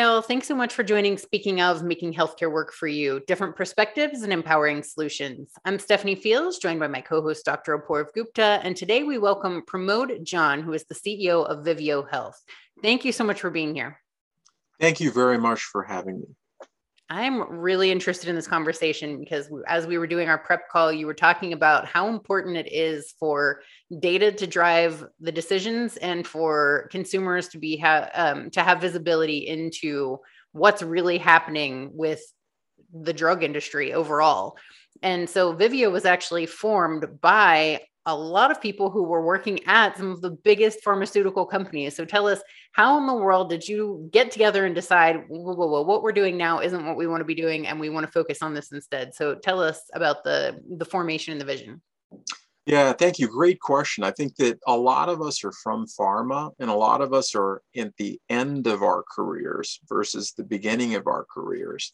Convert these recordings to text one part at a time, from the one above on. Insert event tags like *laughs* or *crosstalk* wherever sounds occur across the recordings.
All. Thanks so much for joining. Speaking of making healthcare work for you, different perspectives and empowering solutions. I'm Stephanie Fields, joined by my co host, Dr. Apoorv Gupta. And today we welcome Pramod John, who is the CEO of Vivio Health. Thank you so much for being here. Thank you very much for having me. I'm really interested in this conversation because as we were doing our prep call, you were talking about how important it is for data to drive the decisions and for consumers to be ha- um, to have visibility into what's really happening with the drug industry overall. And so Vivio was actually formed by a lot of people who were working at some of the biggest pharmaceutical companies. So tell us, how in the world did you get together and decide, whoa, whoa, whoa, what we're doing now isn't what we want to be doing, and we want to focus on this instead? So tell us about the the formation and the vision. Yeah, thank you. Great question. I think that a lot of us are from pharma, and a lot of us are at the end of our careers versus the beginning of our careers.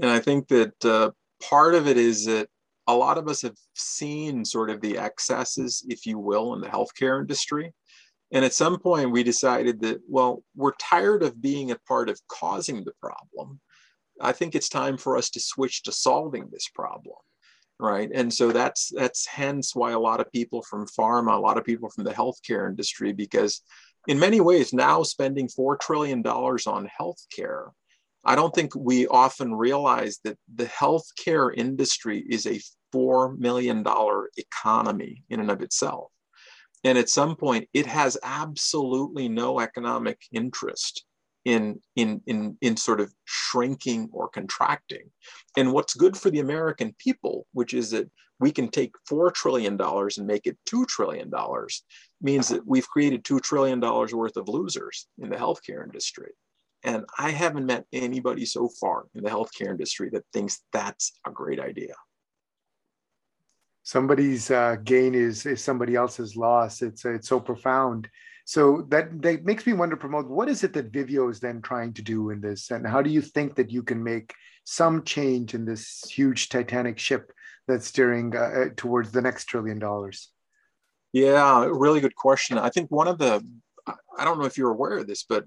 And I think that uh, part of it is that a lot of us have seen sort of the excesses, if you will, in the healthcare industry. And at some point, we decided that, well, we're tired of being a part of causing the problem. I think it's time for us to switch to solving this problem. Right. And so that's that's hence why a lot of people from pharma, a lot of people from the healthcare industry, because in many ways now spending $4 trillion on healthcare I don't think we often realize that the healthcare industry is a $4 million economy in and of itself. And at some point, it has absolutely no economic interest in, in, in, in sort of shrinking or contracting. And what's good for the American people, which is that we can take $4 trillion and make it $2 trillion, means that we've created $2 trillion worth of losers in the healthcare industry. And I haven't met anybody so far in the healthcare industry that thinks that's a great idea. Somebody's uh, gain is, is somebody else's loss. It's it's so profound. So that, that makes me wonder, Pramod, what is it that Vivio is then trying to do in this? And how do you think that you can make some change in this huge Titanic ship that's steering uh, uh towards the next trillion dollars? Yeah, really good question. I think one of the, I don't know if you're aware of this, but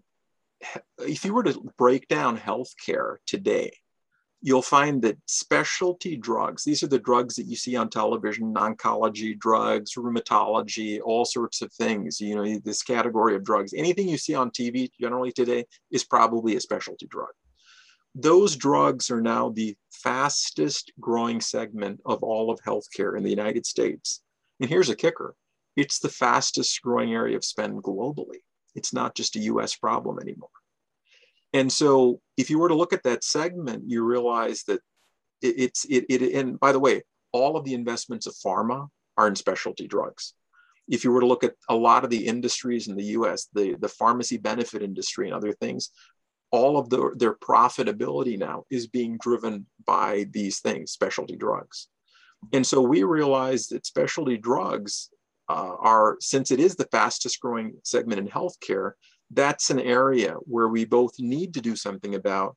if you were to break down healthcare today, you'll find that specialty drugs, these are the drugs that you see on television, oncology drugs, rheumatology, all sorts of things, you know, this category of drugs, anything you see on TV generally today is probably a specialty drug. Those drugs are now the fastest growing segment of all of healthcare in the United States. And here's a kicker it's the fastest growing area of spend globally. It's not just a US problem anymore. And so if you were to look at that segment, you realize that it, it's it, it and by the way, all of the investments of pharma are in specialty drugs. If you were to look at a lot of the industries in the US, the, the pharmacy benefit industry and other things, all of the, their profitability now is being driven by these things, specialty drugs. And so we realized that specialty drugs uh, are, since it is the fastest growing segment in healthcare, that's an area where we both need to do something about.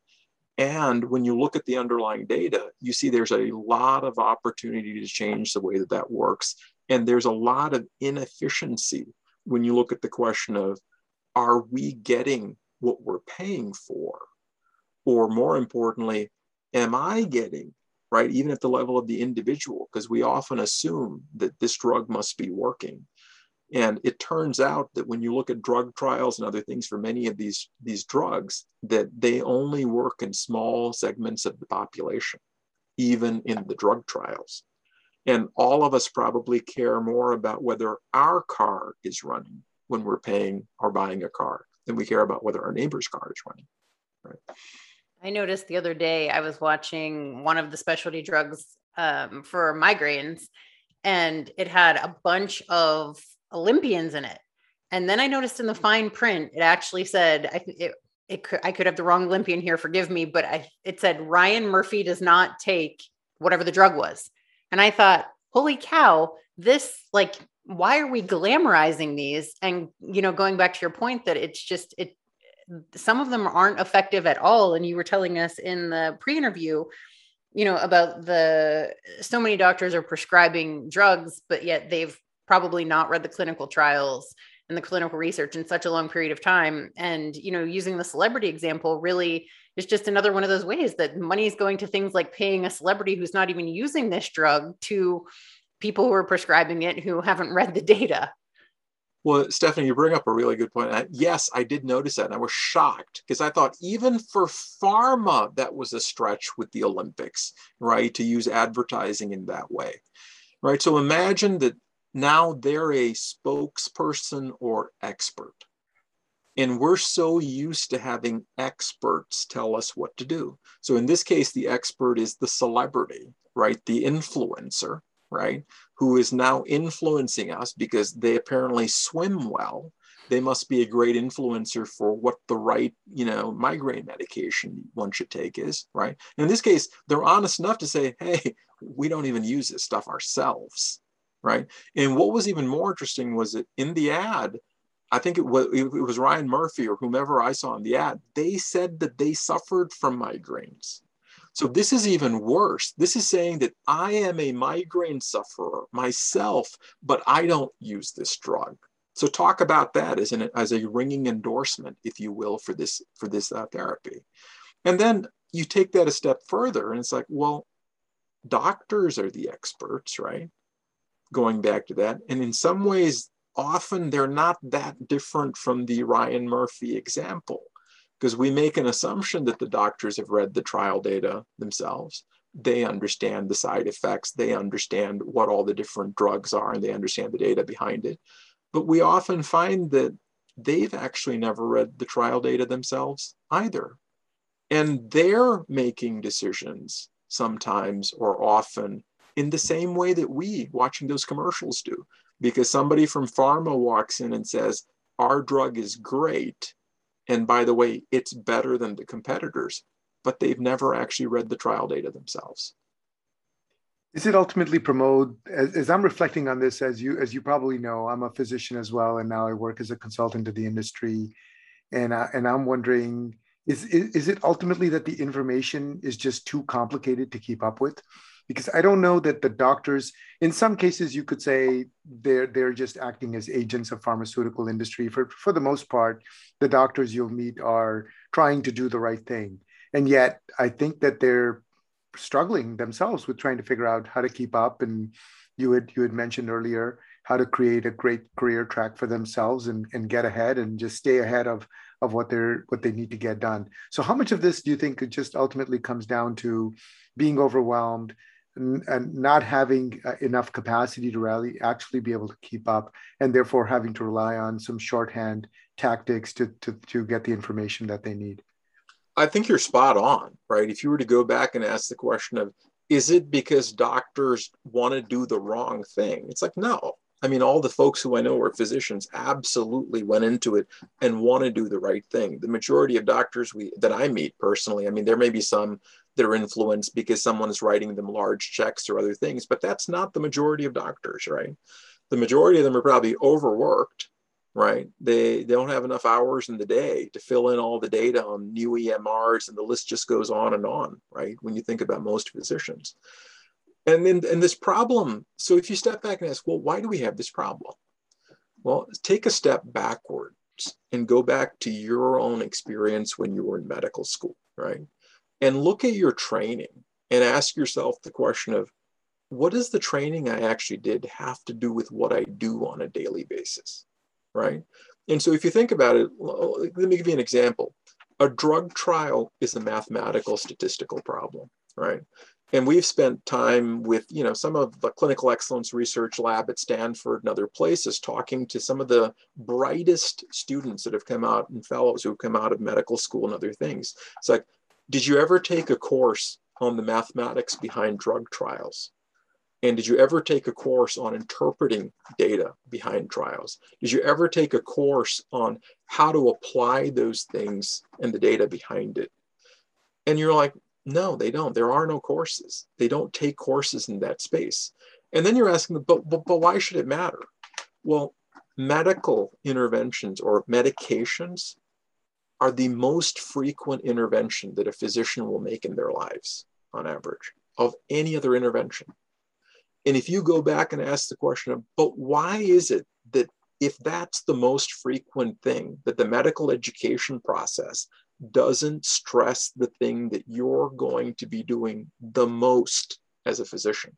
And when you look at the underlying data, you see there's a lot of opportunity to change the way that that works. And there's a lot of inefficiency when you look at the question of are we getting what we're paying for? Or more importantly, am I getting right? Even at the level of the individual, because we often assume that this drug must be working. And it turns out that when you look at drug trials and other things for many of these, these drugs, that they only work in small segments of the population, even in the drug trials. And all of us probably care more about whether our car is running when we're paying or buying a car than we care about whether our neighbor's car is running. Right. I noticed the other day I was watching one of the specialty drugs um, for migraines, and it had a bunch of Olympians in it. And then I noticed in the fine print, it actually said, I, it, it could, I could have the wrong Olympian here, forgive me, but I, it said Ryan Murphy does not take whatever the drug was. And I thought, holy cow, this like, why are we glamorizing these? And, you know, going back to your point that it's just, it some of them aren't effective at all and you were telling us in the pre-interview you know about the so many doctors are prescribing drugs but yet they've probably not read the clinical trials and the clinical research in such a long period of time. And you know using the celebrity example really is just another one of those ways that money is going to things like paying a celebrity who's not even using this drug to people who are prescribing it who haven't read the data well, Stephanie, you bring up a really good point. I, yes, I did notice that. And I was shocked because I thought even for pharma, that was a stretch with the Olympics, right? To use advertising in that way, right? So imagine that now they're a spokesperson or expert. And we're so used to having experts tell us what to do. So in this case, the expert is the celebrity, right? The influencer, right? Who is now influencing us because they apparently swim well. They must be a great influencer for what the right, you know, migraine medication one should take is, right? And in this case, they're honest enough to say, hey, we don't even use this stuff ourselves, right? And what was even more interesting was that in the ad, I think it was, it was Ryan Murphy or whomever I saw in the ad, they said that they suffered from migraines. So this is even worse. This is saying that I am a migraine sufferer myself, but I don't use this drug. So talk about that as an as a ringing endorsement, if you will, for this for this uh, therapy. And then you take that a step further, and it's like, well, doctors are the experts, right? Going back to that, and in some ways, often they're not that different from the Ryan Murphy example because we make an assumption that the doctors have read the trial data themselves. They understand the side effects, they understand what all the different drugs are, and they understand the data behind it. But we often find that they've actually never read the trial data themselves either. And they're making decisions sometimes or often in the same way that we watching those commercials do. Because somebody from pharma walks in and says, Our drug is great and by the way, it's better than the competitors, but they've never actually read the trial data themselves. Is it ultimately Pramod as, as, I'm reflecting on this, as you as you probably know, I'm a physician as well, and now I work as a consultant to the industry, and I, and I'm wondering, is, is is it ultimately that the information is just too complicated to keep up with? Because I don't know that the doctors, in some cases, you could say they're they're just acting as agents of pharmaceutical industry. For for the most part, the doctors you'll meet are trying to do the right thing, and yet I think that they're struggling themselves with trying to figure out how to keep up. And you had you had mentioned earlier how to create a great career track for themselves and, and get ahead and just stay ahead of of what they're what they need to get done. So how much of this do you think it just ultimately comes down to being overwhelmed, and not having uh, enough capacity to rally actually be able to keep up and therefore having to rely on some shorthand tactics to, to, to get the information that they need. I think you're spot on right? If you were to go back and ask the question of is it because doctors want to do the wrong thing? It's like no. I mean all the folks who i know are physicians absolutely went into it and want to do the right thing. The majority of doctors we that i meet personally i mean there may be some they're influenced because someone is writing them large checks or other things, but that's not the majority of doctors, right? The majority of them are probably overworked, right? They, they don't have enough hours in the day to fill in all the data on new EMRs, and the list just goes on and on, right? When you think about most physicians. And then and this problem, so if you step back and ask, well, why do we have this problem? Well, take a step backwards and go back to your own experience when you were in medical school, right? And look at your training and ask yourself the question of what does the training I actually did have to do with what I do on a daily basis, right? And so if you think about it, let me give you an example. A drug trial is a mathematical statistical problem, right? And we've spent time with, you know, some of the clinical excellence research lab at Stanford and other places talking to some of the brightest students that have come out and fellows who have come out of medical school and other things. It's like, did you ever take a course on the mathematics behind drug trials? And did you ever take a course on interpreting data behind trials? Did you ever take a course on how to apply those things and the data behind it? And you're like, no, they don't. There are no courses. They don't take courses in that space. And then you're asking, but, but, but why should it matter? Well, medical interventions or medications are the most frequent intervention that a physician will make in their lives on average of any other intervention. And if you go back and ask the question of, but why is it that if that's the most frequent thing, that the medical education process doesn't stress the thing that you're going to be doing the most as a physician,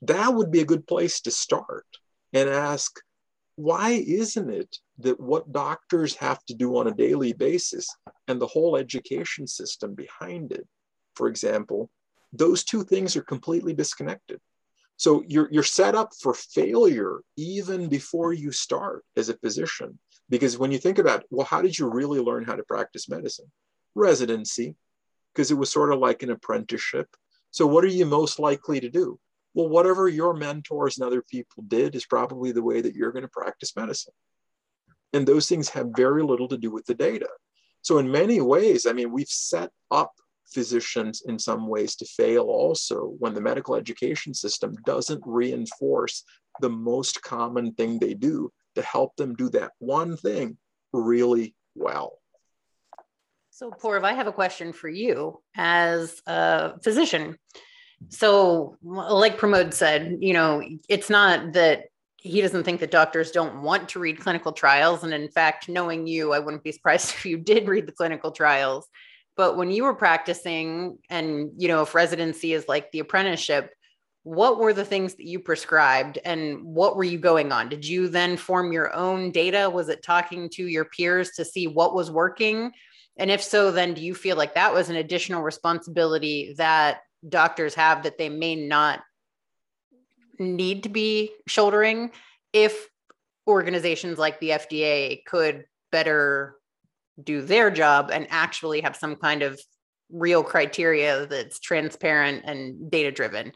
that would be a good place to start and ask, why isn't it that what doctors have to do on a daily basis and the whole education system behind it, for example, those two things are completely disconnected. So you're, you're set up for failure even before you start as a physician. Because when you think about, well, how did you really learn how to practice medicine? Residency, because it was sort of like an apprenticeship. So what are you most likely to do? Well, whatever your mentors and other people did is probably the way that you're going to practice medicine. And those things have very little to do with the data. So, in many ways, I mean, we've set up physicians in some ways to fail also when the medical education system doesn't reinforce the most common thing they do to help them do that one thing really well. So, Poorv, I have a question for you as a physician. So, like Pramod said, you know, it's not that he doesn't think that doctors don't want to read clinical trials. And in fact, knowing you, I wouldn't be *laughs* surprised if you did read the clinical trials. But when you were practicing, and you know, if residency is like the apprenticeship, what were the things that you prescribed and what were you going on? Did you then form your own data? Was it talking to your peers to see what was working? And if so, then do you feel like that was an additional responsibility that doctors have that they may not need to be shouldering if organizations like the FDA could better do their job and actually have some kind of real criteria that's transparent and data driven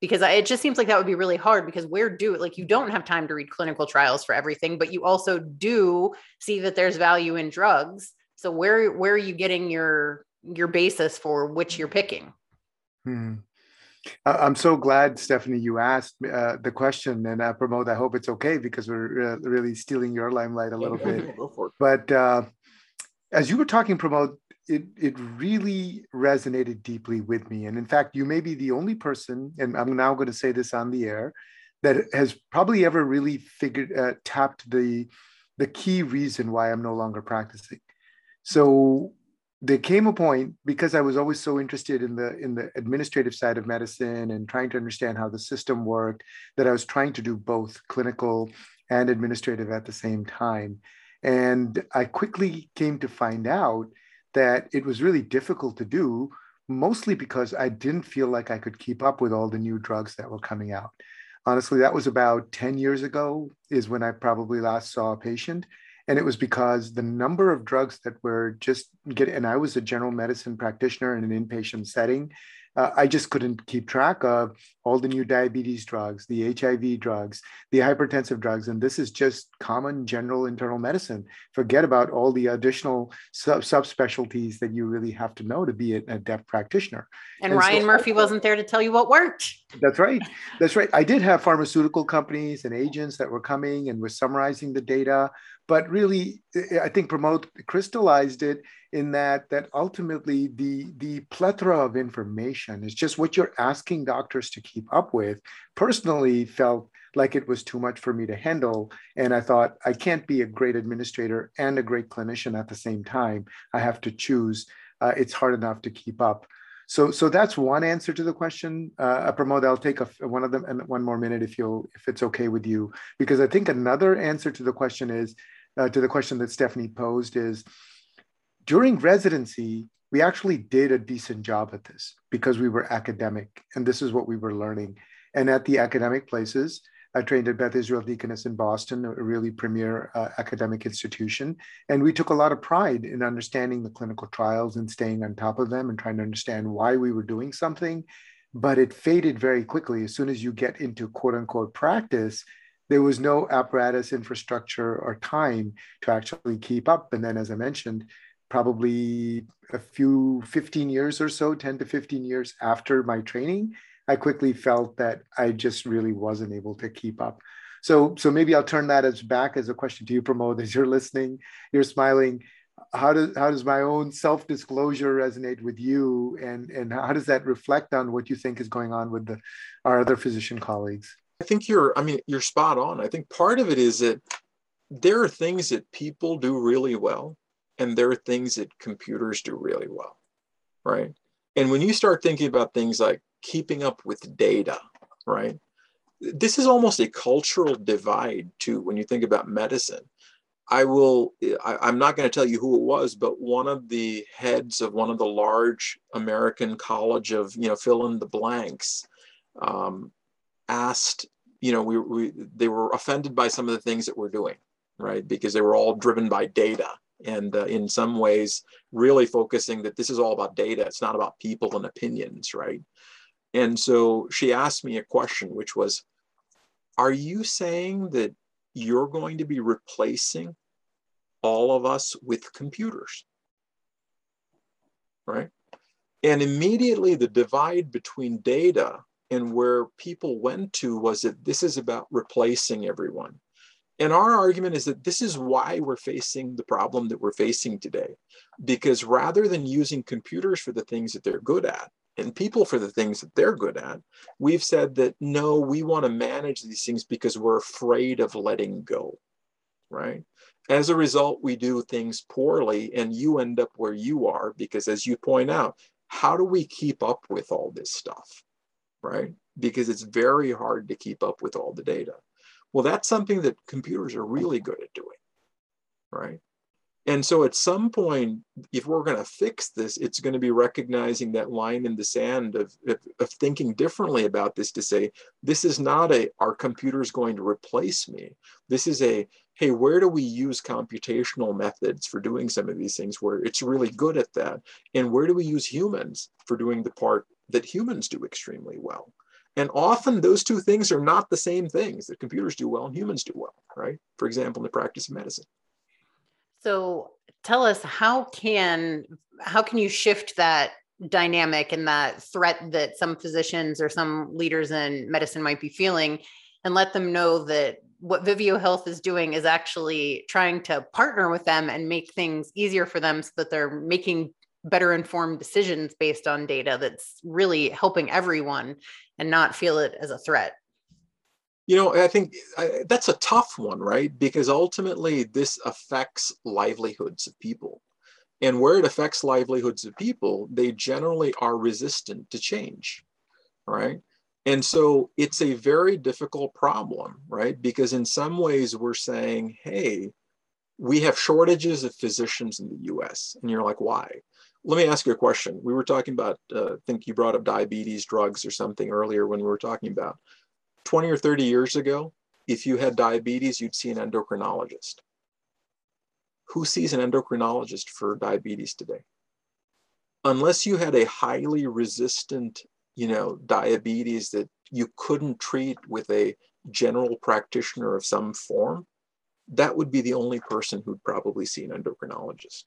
because it just seems like that would be really hard because where do like you don't have time to read clinical trials for everything but you also do see that there's value in drugs. So where where are you getting your your basis for which you're picking Hmm. I'm so glad, Stephanie, you asked uh, the question, and uh, Pramod. I hope it's okay because we're uh, really stealing your limelight a little bit. But uh, as you were talking, Pramod, it it really resonated deeply with me. And in fact, you may be the only person, and I'm now going to say this on the air, that has probably ever really figured uh, tapped the the key reason why I'm no longer practicing. So there came a point because I was always so interested in the in the administrative side of medicine and trying to understand how the system worked that I was trying to do both clinical and administrative at the same time. And I quickly came to find out that it was really difficult to do, mostly because I didn't feel like I could keep up with all the new drugs that were coming out. Honestly, that was about 10 years ago, is when I probably last saw a patient and it was because the number of drugs that were just getting and i was a general medicine practitioner in an inpatient setting uh, I just couldn't keep track of all the new diabetes drugs, the HIV drugs, the hypertensive drugs. And this is just common general internal medicine. Forget about all the additional sub- subspecialties that you really have to know to be a, a deaf practitioner. And, and Ryan so, Murphy wasn't there to tell you what worked. That's right. That's right. I did have pharmaceutical companies and agents that were coming and were summarizing the data but really i think Pramod crystallized it in that that ultimately the the plethora of information is just what you're asking doctors to keep up with. Personally felt like it was too much for me to handle and i thought i can't be a great administrator and a great clinician at the same time. I have to choose. Uh, it's hard enough to keep up. So, so that's one answer to the question. Uh, Pramod, I'll take a, one of them and one more minute if you if it's okay with you, because I think another answer to the question is uh, to the question that Stephanie posed is during residency, we actually did a decent job at this because we were academic and this is what we were learning. And at the academic places, I trained at Beth Israel Deaconess in Boston, a really premier uh, academic institution. And we took a lot of pride in understanding the clinical trials and staying on top of them and trying to understand why we were doing something. But it faded very quickly. As soon as you get into quote unquote practice, there was no apparatus, infrastructure, or time to actually keep up. And then, as I mentioned, probably a few 15 years or so, 10 to 15 years after my training, I quickly felt that I just really wasn't able to keep up. So, so maybe I'll turn that as back as a question to you, Pramod, as you're listening, you're smiling. How does how does my own self-disclosure resonate with you, and and how does that reflect on what you think is going on with the, our other physician colleagues? I think you're, I mean, you're spot on. I think part of it is that there are things that people do really well, and there are things that computers do really well, right? And when you start thinking about things like keeping up with data, right? This is almost a cultural divide too when you think about medicine. I will, I, am not going to tell you who it was, but one of the heads of one of the large American college of, you know, fill in the blanks um, asked, you know, we, we, they were offended by some of the things that we're doing, right? Because they were all driven by data and uh, in some ways really focusing that this is all about data. It's not about people and opinions, right? And so she asked me a question, which was, are you saying that you're going to be replacing all of us with computers. Right? And immediately the divide between data and where people went to was that this is about replacing everyone. And our argument is that this is why we're facing the problem that we're facing today. Because rather than using computers for the things that they're good at, and people for the things that they're good at. We've said that no, we want to manage these things because we're afraid of letting go, right? As a result, we do things poorly and you end up where you are because, as you point out, how do we keep up with all this stuff, right? Because it's very hard to keep up with all the data. Well, that's something that computers are really good at doing, right? And so at some point, if we're going to fix this, it's going to be recognizing that line in the sand of, of, of, thinking differently about this to say, this is not a, our computer's going to replace me. This is a, hey, where do we use computational methods for doing some of these things where it's really good at that? And where do we use humans for doing the part that humans do extremely well? And often those two things are not the same things that computers do well and humans do well, right? For example, in the practice of medicine. So tell us how can how can you shift that dynamic and that threat that some physicians or some leaders in medicine might be feeling and let them know that what Vivio Health is doing is actually trying to partner with them and make things easier for them so that they're making better informed decisions based on data that's really helping everyone and not feel it as a threat. You know, I think I, that's a tough one, right? Because ultimately, this affects livelihoods of people. And where it affects livelihoods of people, they generally are resistant to change, right? And so it's a very difficult problem, right? Because in some ways, we're saying, hey, we have shortages of physicians in the US. And you're like, why? Let me ask you a question. We were talking about, uh, I think you brought up diabetes drugs or something earlier when we were talking about 20 or 30 years ago, if you had diabetes, you'd see an endocrinologist. Who sees an endocrinologist for diabetes today? Unless you had a highly resistant, you know, diabetes that you couldn't treat with a general practitioner of some form, that would be the only person who'd probably see an endocrinologist.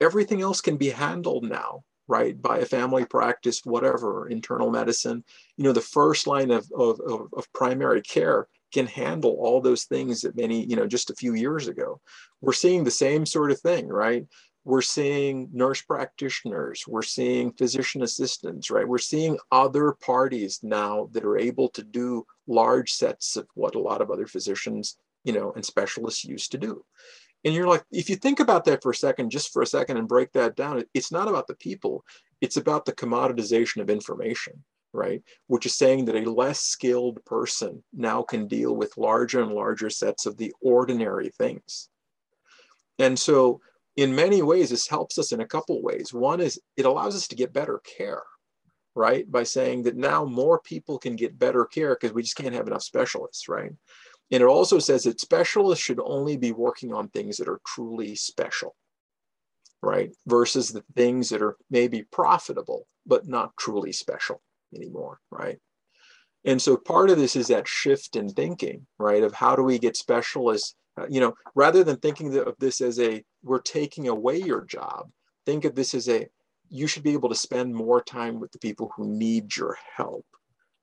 Everything else can be handled now right by a family practice whatever internal medicine. You know the first line of, of, of, primary care can handle all those things that many you know just a few years ago. We're seeing the same sort of thing right? We're seeing nurse practitioners we're seeing physician assistants right? We're seeing other parties now that are able to do large sets of what a lot of other physicians you know and specialists used to do and you're like, if you think about that for a second, just for a second, and break that down, it's not about the people, it's about the commoditization of information, right? Which is saying that a less skilled person now can deal with larger and larger sets of the ordinary things. And so, in many ways, this helps us in a couple ways. One is it allows us to get better care, right? By saying that now more people can get better care because we just can't have enough specialists, right? And it also says that specialists should only be working on things that are truly special, right? Versus the things that are maybe profitable, but not truly special anymore, right? And so part of this is that shift in thinking, right? Of how do we get specialists, uh, you know, rather than thinking of this as a, we're taking away your job, think of this as a, you should be able to spend more time with the people who need your help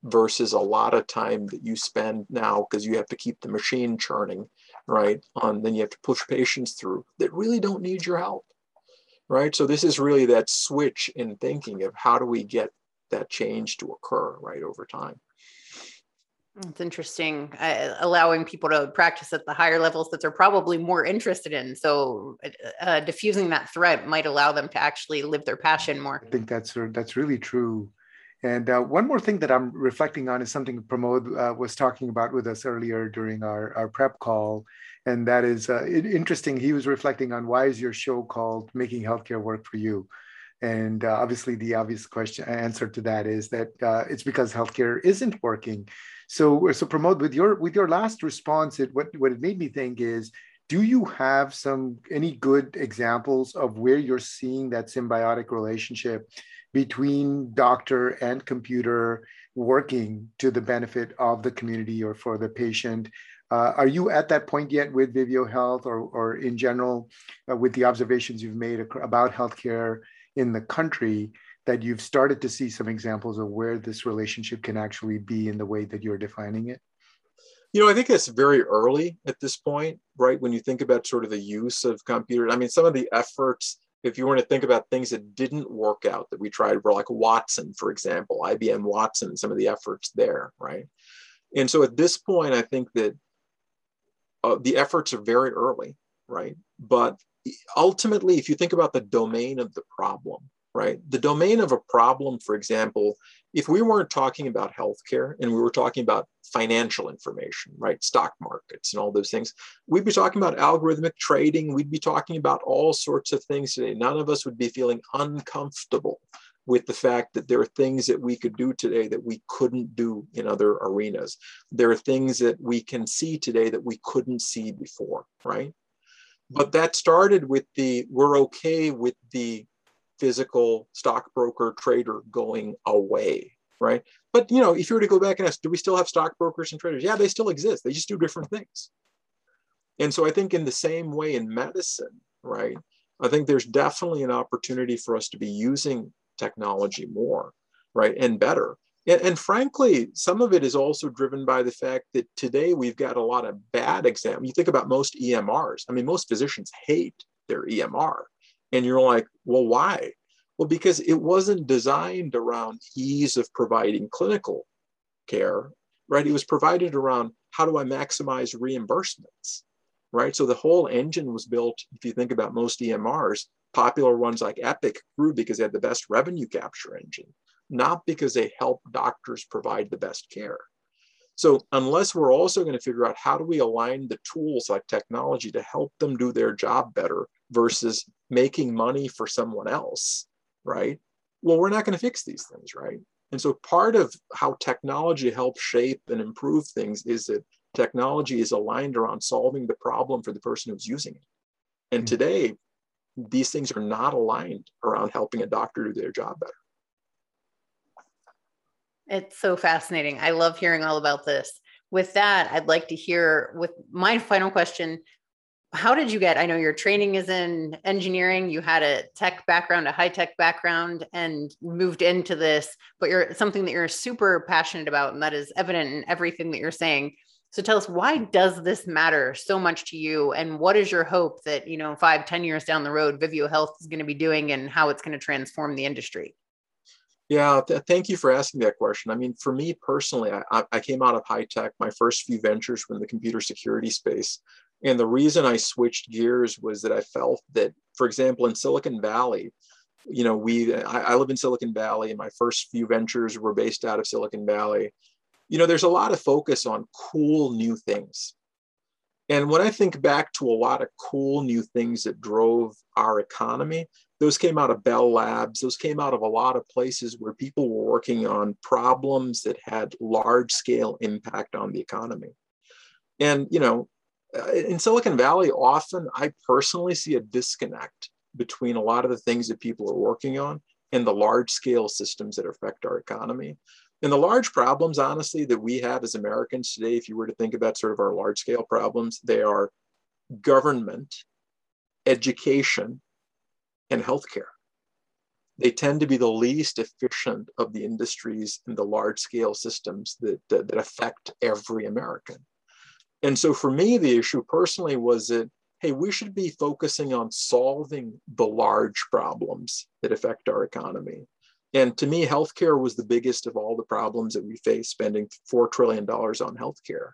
versus a lot of time that you spend now because you have to keep the machine churning, right? On then you have to push patients through that really don't need your help, right? So this is really that switch in thinking of how do we get that change to occur, right, over time. It's interesting, uh, allowing people to practice at the higher levels that they're probably more interested in. So, uh, uh, diffusing that threat might allow them to actually live their passion more. I think that's that's really true. And uh, one more thing that I'm reflecting on is something Pramod uh, was talking about with us earlier during our, our prep call. And that is uh, interesting. He was reflecting on why is your show called Making Healthcare Work for You? And uh, obviously, the obvious question answer to that is that uh, it's because healthcare isn't working. So, so Pramod, with your with your last response, it, what what it made me think is, do you have some any good examples of where you're seeing that symbiotic relationship between doctor and computer working to the benefit of the community or for the patient? Uh, are you at that point yet with Vivio Health or, or in general uh, with the observations you've made about healthcare in the country that you've started to see some examples of where this relationship can actually be in the way that you're defining it? You know, I think it's very early at this point, right? When you think about sort of the use of computers, I mean, some of the efforts, if you want to think about things that didn't work out that we tried, were like Watson, for example, IBM Watson, some of the efforts there, right? And so at this point, I think that uh, the efforts are very early, right? But ultimately, if you think about the domain of the problem, right? The domain of a problem, for example, if we weren't talking about healthcare and we were talking about financial information, right? Stock markets and all those things, we'd be talking about algorithmic trading. We'd be talking about all sorts of things today. None of us would be feeling uncomfortable with the fact that there are things that we could do today that we couldn't do in other arenas. There are things that we can see today that we couldn't see before, right? But that started with the we're okay with the physical stockbroker trader going away, right? But you know, if you were to go back and ask, do we still have stockbrokers and traders? Yeah, they still exist. They just do different things. And so I think in the same way in medicine, right? I think there's definitely an opportunity for us to be using technology more, right? And better. And, and, frankly, some of it is also driven by the fact that today we've got a lot of bad exam. You think about most EMRs. I mean, most physicians hate their EMR. And you're like, well, why? Well, because it wasn't designed around ease of providing clinical care, right? It was provided around how do I maximize reimbursements, right? So the whole engine was built, if you think about most EMRs, popular ones like Epic grew because they had the best revenue capture engine, not because they help doctors provide the best care. So unless we're also going to figure out how do we align the tools like technology to help them do their job better versus making money for someone else, right? Well, we're not going to fix these things, right? And so part of how technology helps shape and improve things is that technology is aligned around solving the problem for the person who's using it. And mm-hmm. today, these things are not aligned around helping a doctor do their job better. It's so fascinating. I love hearing all about this. With that, I'd like to hear with my final question. How did you get? I know your training is in engineering. You had a tech background, a high tech background, and moved into this, but you're something that you're super passionate about, and that is evident in everything that you're saying. So tell us why mm-hmm. does this matter so much to you? And what is your hope that, you know, five, ten years down the road, vivio Health is going to be doing and how it's going to transform the industry? Yeah, th- thank you for asking that question. I mean, for me personally, I, I came out of high tech. My first few ventures were in the computer security space. And the reason I switched gears was that I felt that, for example, in Silicon Valley, you know, we, I, I live in Silicon Valley and my first few ventures were based out of Silicon Valley. You know, there's a lot of focus on cool new things. And when I think back to a lot of cool new things that drove our economy, those came out of Bell Labs. Those came out of a lot of places where people were working on problems that had large scale impact on the economy. And, you know, Uh, in Silicon Valley, often I personally see a disconnect between a lot of the things that people are working on and the large scale systems that affect our economy. And the large problems, honestly, that we have as Americans today, if you were to think about sort of our large scale problems, they are government, education, and healthcare. They tend to be the least efficient of the industries and the large scale systems that, that, that affect every American. And so for me, the issue personally was that, hey, we should be focusing on solving the large problems that affect our economy, And to me, healthcare was the biggest of all the problems that we face, spending $4 trillion on healthcare.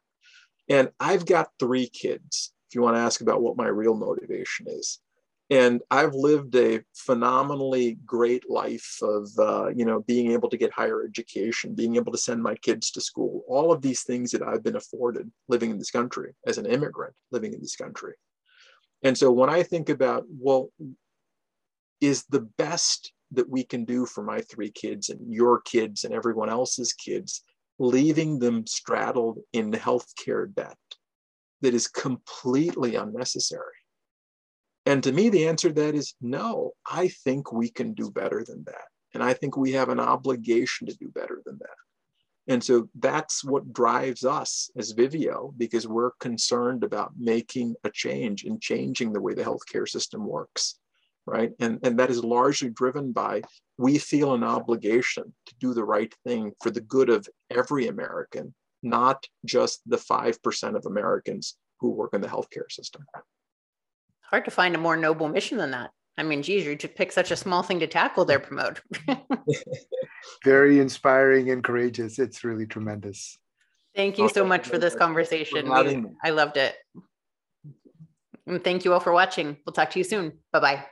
And I've got three kids, if you want to ask about what my real motivation is. And I've lived a phenomenally great life of, uh, you know, being able to get higher education, being able to send my kids to school, all of these things that I've been afforded living in this country as an immigrant living in this country. And so when I think about, well, is the best that we can do for my three kids and your kids and everyone else's kids, leaving them straddled in healthcare debt that is completely unnecessary. And to me, the answer to that is no, I think we can do better than that. And I think we have an obligation to do better than that. And so that's what drives us as Vivio, because we're concerned about making a change and changing the way the healthcare system works right? And, and that is largely driven by we feel an obligation to do the right thing for the good of every American, not just the 5% of Americans who work in the healthcare system. Hard to find a more noble mission than that. I mean, geez, you to pick such a small thing to tackle there, Pramod. *laughs* Very inspiring and courageous. It's really tremendous. Thank you so much for this conversation. I loved it. And thank you all for watching. We'll talk to you soon. Bye bye.